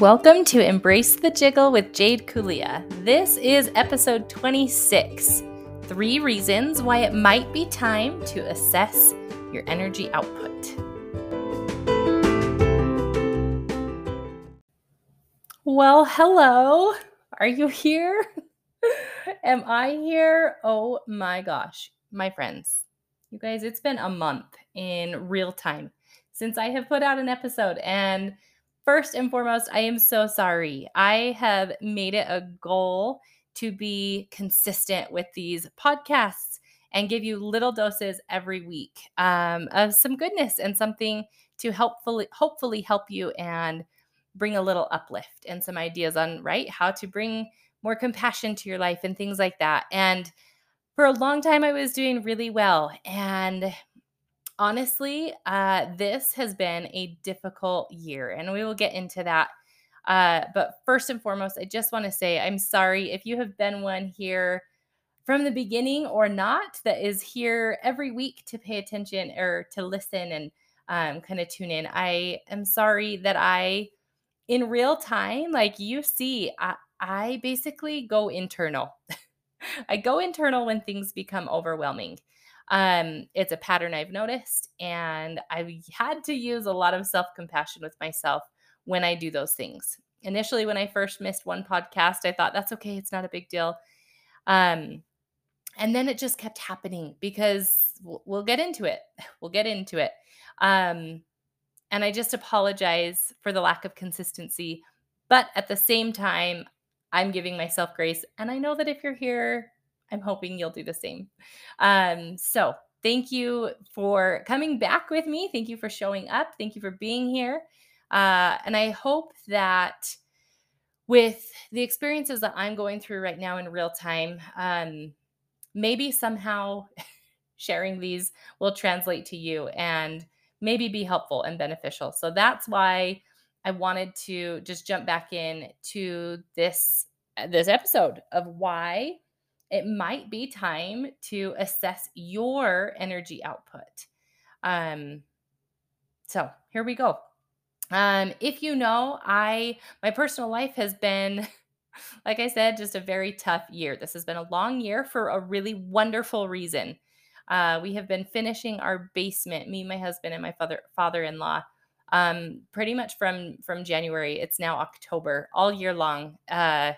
Welcome to Embrace the Jiggle with Jade Kulia. This is episode 26 Three Reasons Why It Might Be Time to Assess Your Energy Output. Well, hello. Are you here? Am I here? Oh my gosh, my friends. You guys, it's been a month in real time since I have put out an episode. And first and foremost, I am so sorry. I have made it a goal to be consistent with these podcasts and give you little doses every week um, of some goodness and something to helpfully hopefully help you and bring a little uplift and some ideas on right how to bring more compassion to your life and things like that and for a long time i was doing really well and honestly, uh, this has been a difficult year, and we will get into that. Uh, but first and foremost, I just want to say I'm sorry if you have been one here from the beginning or not that is here every week to pay attention or to listen and um, kind of tune in. I am sorry that I, in real time, like you see, I, I basically go internal. I go internal when things become overwhelming. Um, it's a pattern I've noticed, and I've had to use a lot of self compassion with myself when I do those things. Initially, when I first missed one podcast, I thought that's okay, it's not a big deal. Um, and then it just kept happening because we'll, we'll get into it. We'll get into it. Um, and I just apologize for the lack of consistency. But at the same time, I'm giving myself grace. And I know that if you're here, I'm hoping you'll do the same. Um, so, thank you for coming back with me. Thank you for showing up. Thank you for being here. Uh, and I hope that with the experiences that I'm going through right now in real time, um, maybe somehow sharing these will translate to you and maybe be helpful and beneficial. So that's why I wanted to just jump back in to this this episode of why it might be time to assess your energy output. Um, so here we go. Um, if you know, I my personal life has been, like I said, just a very tough year. This has been a long year for a really wonderful reason. Uh, we have been finishing our basement, me, my husband, and my father father-in-law, um, pretty much from from January. It's now October, all year long, uh,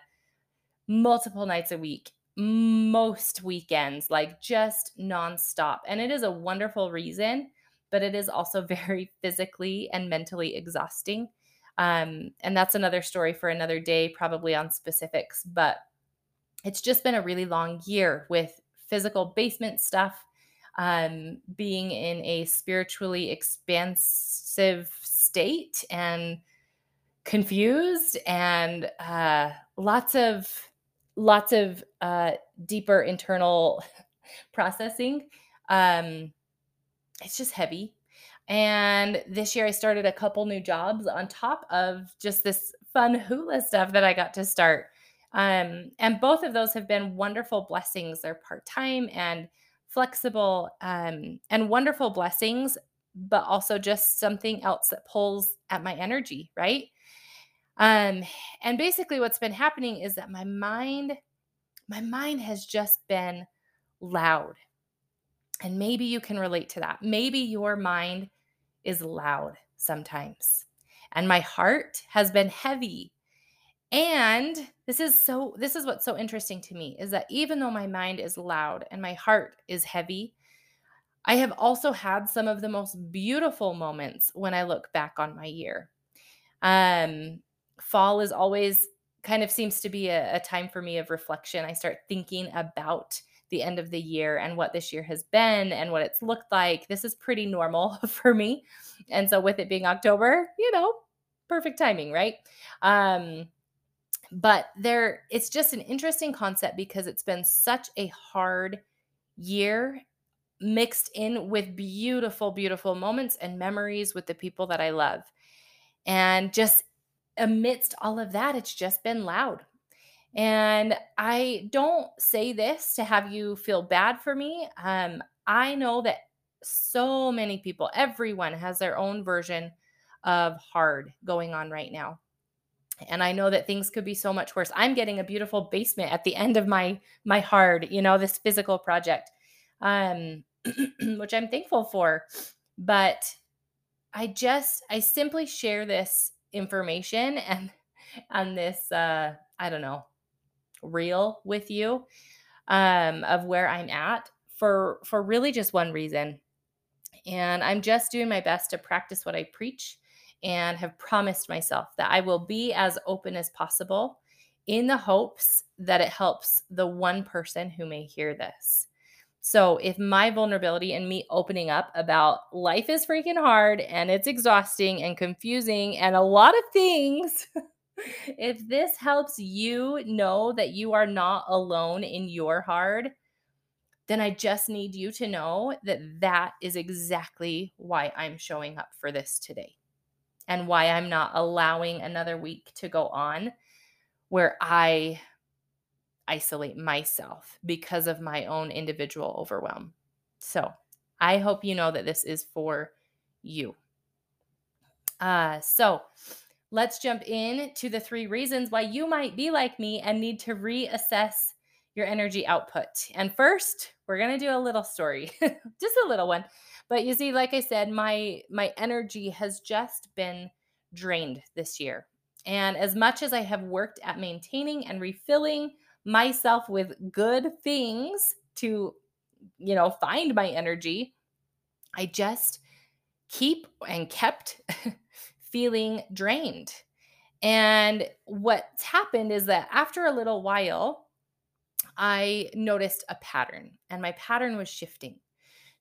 multiple nights a week most weekends, like just nonstop. And it is a wonderful reason, but it is also very physically and mentally exhausting. Um, and that's another story for another day, probably on specifics. But it's just been a really long year with physical basement stuff, um, being in a spiritually expansive state and confused, and uh, lots of lots of uh, deeper internal processing. Um, it's just heavy. And this year I started a couple new jobs on top of just this fun hula stuff that I got to start. Um, and both of those have been wonderful blessings. They're part time and flexible um, and wonderful blessings, but also just something else that pulls at my energy, right? Um, and basically, what's been happening is that my mind, my mind has just been loud. And maybe you can relate to that. Maybe your mind is loud sometimes. And my heart has been heavy. And this is so this is what's so interesting to me is that even though my mind is loud and my heart is heavy, I have also had some of the most beautiful moments when I look back on my year. Um fall is always kind of seems to be a, a, time for me of reflection. I start thinking about the end of the year and what this year has been and what it's looked like. This is pretty normal for me. And so with it being October, you know, perfect timing, right? Um but there it's just an interesting concept because it's been such a hard year mixed in with beautiful beautiful moments and memories with the people that I love. And just amidst all of that, it's just been loud. And I don't say this to have you feel bad for me. Um, I know that so many people, everyone has their own version of hard going on right now. and I know that things could be so much worse. I'm getting a beautiful basement at the end of my my hard, you know, this physical project. Um which I'm thankful for. But I just I simply share this information and on this uh I don't know, reel with you um of where I'm at for for really just one reason. And I'm just doing my best to practice what I preach and have promised myself that I will be as open as possible in the hopes that it helps the one person who may hear this. So, if my vulnerability and me opening up about life is freaking hard and it's exhausting and confusing and a lot of things, if this helps you know that you are not alone in your hard, then I just need you to know that that is exactly why I'm showing up for this today and why I'm not allowing another week to go on where I isolate myself because of my own individual overwhelm. So I hope you know that this is for you. Uh, so let's jump in to the three reasons why you might be like me and need to reassess your energy output. And first, we're going to do a little story, just a little one. But you see like I said, my my energy has just been drained this year. And as much as I have worked at maintaining and refilling myself with good things to you know, find my energy, I just keep and kept feeling drained. And what's happened is that after a little while, I noticed a pattern and my pattern was shifting.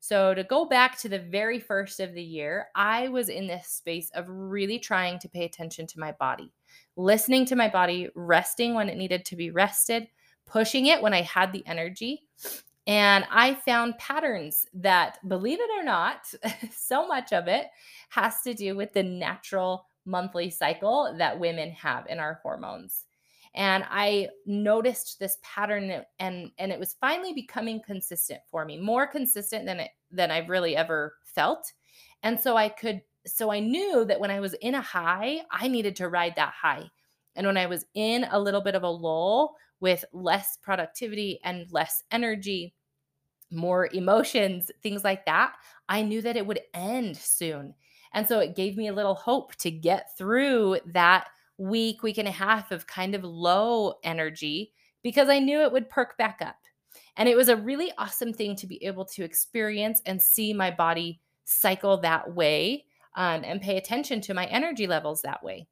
So, to go back to the very first of the year, I was in this space of really trying to pay attention to my body, listening to my body, resting when it needed to be rested, pushing it when I had the energy. And I found patterns that, believe it or not, so much of it has to do with the natural monthly cycle that women have in our hormones and i noticed this pattern and and it was finally becoming consistent for me more consistent than it than i've really ever felt. And so i could so i knew that when i was in a high i needed to ride that high. And when i was in a little bit of a lull with less productivity and less energy more emotions things like that i knew that it would end soon. And so it gave me a little hope to get through that week, week and a half of kind of low energy because I knew it would perk back up. And it was a really awesome thing to be able to experience and see my body cycle that way um, and pay attention to my energy levels that way.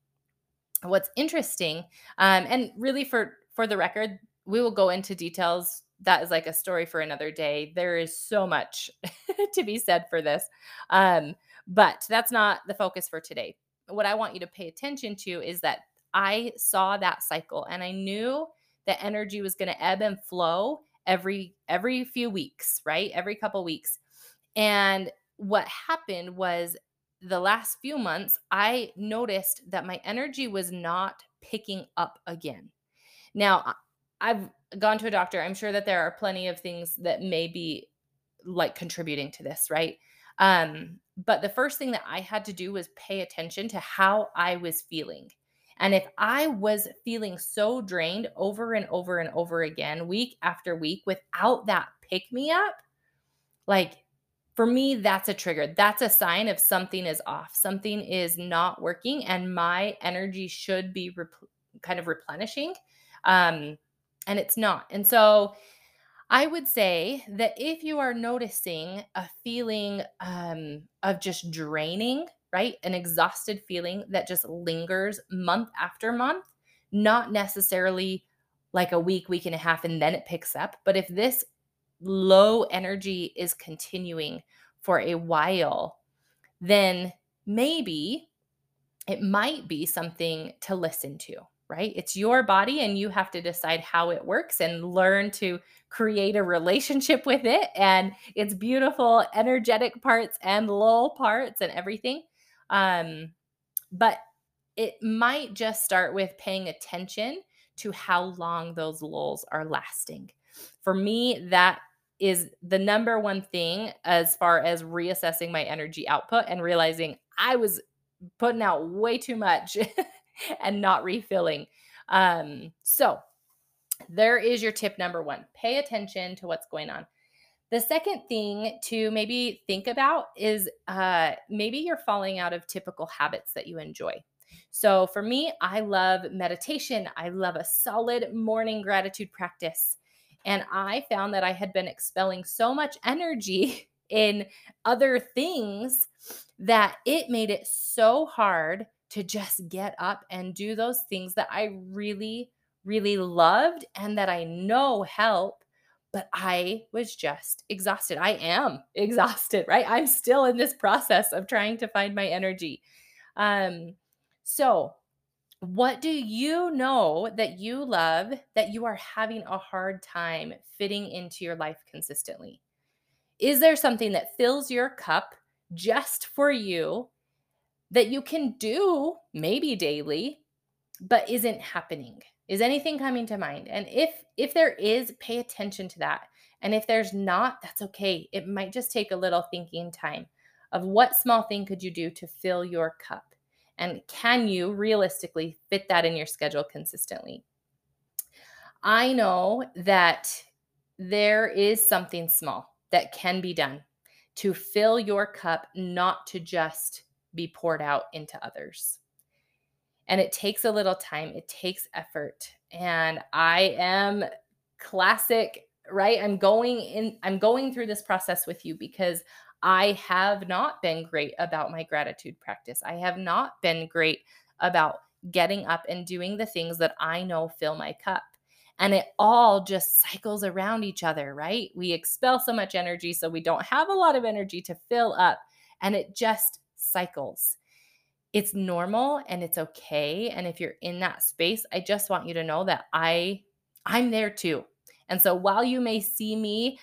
What's interesting, um, and really for for the record, we will go into details. That is like a story for another day. There is so much to be said for this, um, but that's not the focus for today what I want you to pay attention to is that I saw that cycle and I knew that energy was going to ebb and flow every every few weeks, right? Every couple weeks. And what happened was the last few months I noticed that my energy was not picking up again. Now, I've gone to a doctor. I'm sure that there are plenty of things that may be like contributing to this, right? Um, but the first thing that I had to do was pay attention to how I was feeling. And if I was feeling so drained over and over and over again, week after week, without that pick me up, like for me, that's a trigger. That's a sign of something is off, something is not working, and my energy should be rep- kind of replenishing. Um, and it's not. And so I would say that if you are noticing a feeling um, of just draining, right? An exhausted feeling that just lingers month after month, not necessarily like a week, week and a half, and then it picks up. But if this low energy is continuing for a while, then maybe it might be something to listen to, right? It's your body and you have to decide how it works and learn to create a relationship with it and its beautiful energetic parts and lull parts and everything. Um, but it might just start with paying attention to how long those lulls are lasting. For me, that is the number one thing as far as reassessing my energy output and realizing I was putting out way too much and not refilling. Um, so, there is your tip number one pay attention to what's going on. The second thing to maybe think about is uh, maybe you're falling out of typical habits that you enjoy. So for me, I love meditation. I love a solid morning gratitude practice. And I found that I had been expelling so much energy in other things that it made it so hard to just get up and do those things that I really, really loved and that I know help but I was just exhausted. I am exhausted, right? I'm still in this process of trying to find my energy. Um, so, what do you know that you love that you are having a hard time fitting into your life consistently? Is there something that fills your cup just for you that you can do maybe daily, but isn't happening? Is anything coming to mind? And if if there is, pay attention to that. And if there's not, that's okay. It might just take a little thinking time of what small thing could you do to fill your cup? And can you realistically fit that in your schedule consistently? I know that there is something small that can be done to fill your cup, not to just be poured out into others. And it takes a little time it takes effort. And i am classic right? I'm going in i'm going through this process with you because i have not been great about my gratitude practice. I have not been great about getting up and doing the things that i know fill my cup. And it all just cycles around each other right? We expel so much energy so we don't have a lot of energy to fill up. And it just cycles. It's normal and it's okay and if you're in that space i just want you to know that i i'm there too. And so while you may see me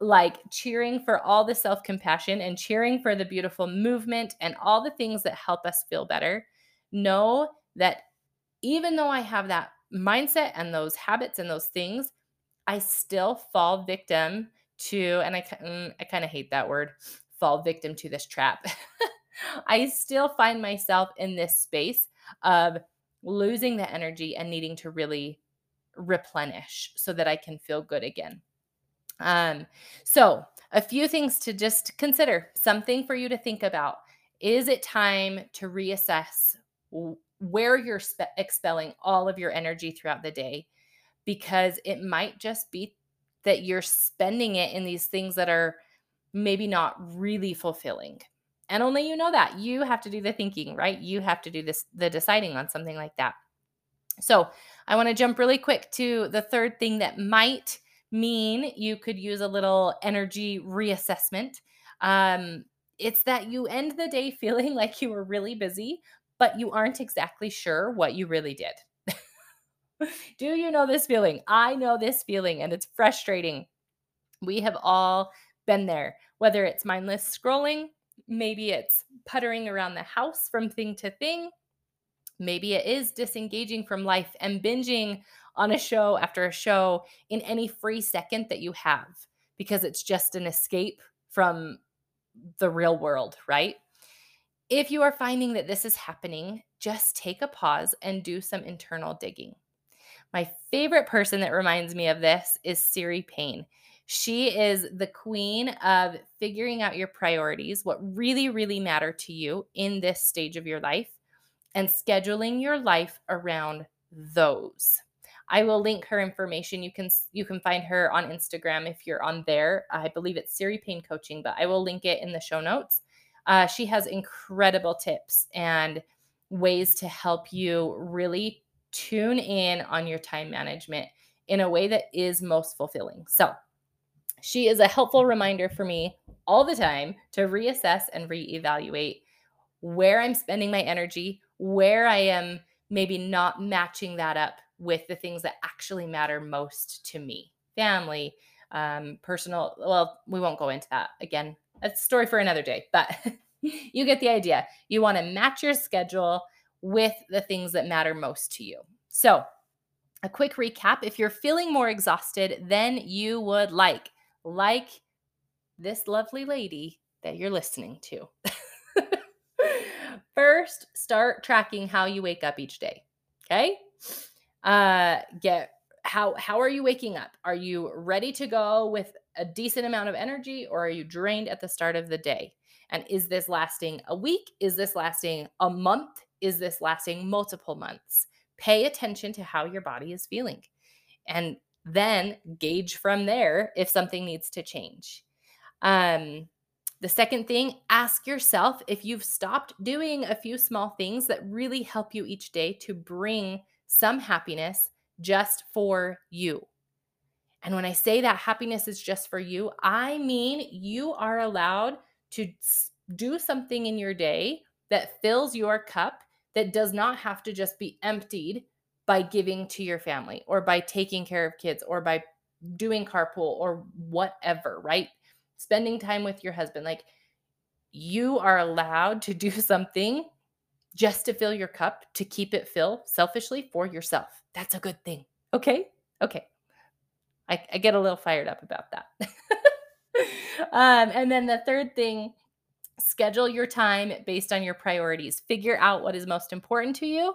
like cheering for all the self compassion and cheering for the beautiful movement and all the things that help us feel better know that even though i have that mindset and those habits and those things i still fall victim to and i, mm, I kind of hate that word fall victim to this trap I still find myself in this space of losing the energy and needing to really replenish so that I can feel good again. Um, so, a few things to just consider, something for you to think about. Is it time to reassess where you're spe- expelling all of your energy throughout the day? Because it might just be that you're spending it in these things that are maybe not really fulfilling. And only you know that. You have to do the thinking, right? You have to do this the deciding on something like that. So, I want to jump really quick to the third thing that might mean you could use a little energy reassessment. Um, it's that you end the day feeling like you were really busy, but you aren't exactly sure what you really did. Do you know this feeling? I know this feeling, and it's frustrating. We have all been there, whether it's mindless scrolling, Maybe it's puttering around the house from thing to thing. Maybe it is disengaging from life and binging on a show after a show in any free second that you have because it's just an escape from the real world, right? If you are finding that this is happening, just take a pause and do some internal digging. My favorite person that reminds me of this is Ceri Payne. She is the queen of figuring out your priorities, what really, really matter to you in this stage of your life, and scheduling your life around those. I will link her information. You can you can find her on Instagram if you're on there. I believe it's Ceri Payne Coaching, but I will link it in the show notes. Uh, she has incredible tips and ways to help you really tune in on your time management in a way that is most fulfilling. So she is a helpful reminder for me all the time to reassess and reevaluate where I'm spending my energy, where I am maybe not matching that up with the things that actually matter most to me family, um, personal. Well, we won't go into that again. That's a story for another day, but you get the idea. You want to match your schedule with the things that matter most to you. So, a quick recap if you're feeling more exhausted than you would like, like this lovely lady that you're listening to. First, start tracking how you wake up each day. Okay? Uh get how how are you waking up? Are you ready to go with a decent amount of energy or are you drained at the start of the day? And is this lasting a week? Is this lasting a month? Is this lasting multiple months? Pay attention to how your body is feeling and then gauge from there if something needs to change. Um, the second thing, ask yourself if you've stopped doing a few small things that really help you each day to bring some happiness just for you. And when I say that happiness is just for you, I mean you are allowed to do something in your day that fills your cup that does not have to just be emptied by giving to your family or by taking care of kids or by doing carpool or whatever, right? Spending time with your husband. Like you are allowed to do something just to fill your cup, to keep it filled selfishly for yourself. That's a good thing. Okay? Okay. I, I get a little fired up about that. um, and then the third thing schedule your time based on your priorities. Figure out what is most important to you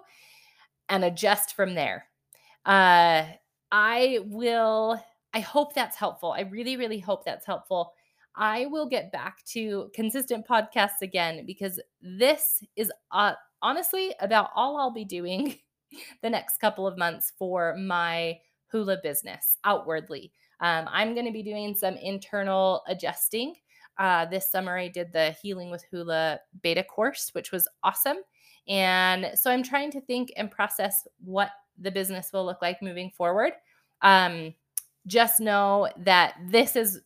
and adjust from there. Uh, I will, I hope that's helpful. I really, really hope that's helpful. I will get back to consistent podcasts again because this is uh, honestly about all I'll be doing the next couple of months for my hula business outwardly. Um, I'm going to be doing some internal adjusting. Uh, this summer, I did the Healing with Hula beta course, which was awesome. And so I'm trying to think and process what the business will look like moving forward. Um, just know that this is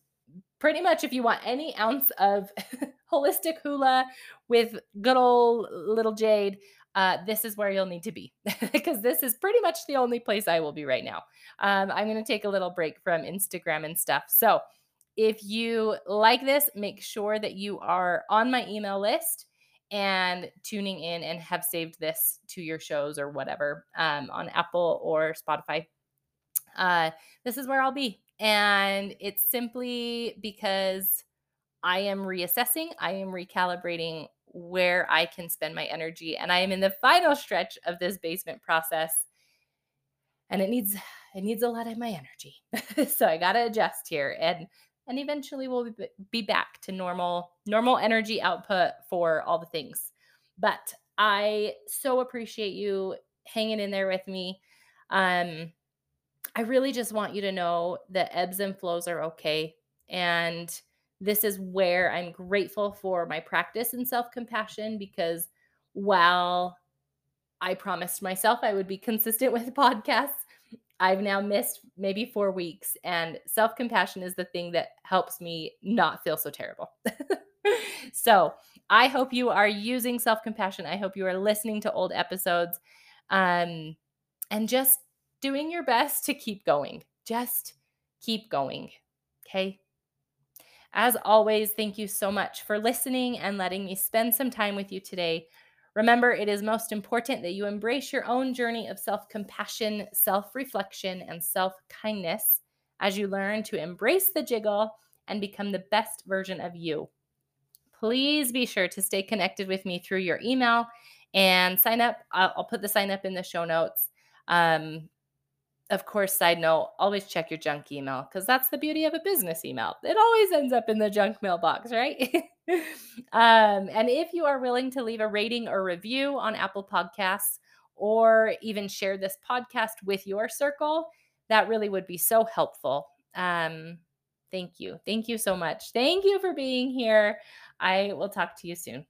pretty much if you want any ounce of holistic hula with good old little Jade, uh, this is where you'll need to be because this is pretty much the only place I will be right now. Um, I'm going to take a little break from Instagram and stuff. So if you like this, make sure that you are on my email list and tuning in and have saved this to your shows or whatever um, on Apple or Spotify. Uh, this is where I'll be. And it's simply because I am reassessing, I am recalibrating where I can spend my energy. And I am in the final stretch of this basement process. And it needs it needs a lot of my energy. so I got to adjust here and and eventually we'll be back to normal normal energy output for all the things. But I so appreciate you hanging in there with me. Um I really just want you to know that ebbs and flows are okay and this is where I'm grateful for my practice in self compassion because while I promised myself I would be consistent with podcasts, I've now missed maybe four weeks, and self compassion is the thing that helps me not feel so terrible. so I hope you are using self compassion. I hope you are listening to old episodes um, and just doing your best to keep going. Just keep going. Okay. As always, thank you so much for listening and letting me spend some time with you today. Remember, it is most important that you embrace your own journey of self compassion, self reflection, and self kindness as you learn to embrace the jiggle and become the best version of you. Please be sure to stay connected with me through your email and sign up. I'll, I'll put the sign up in the show notes. Um, of course, side note, always check your junk email because that's the beauty of a business email. It always ends up in the junk mailbox, right? um, and if you are willing to leave a rating or review on Apple Podcasts or even share this podcast with your circle, that really would be so helpful. Um, thank you. Thank you so much. Thank you for being here. I will talk to you soon.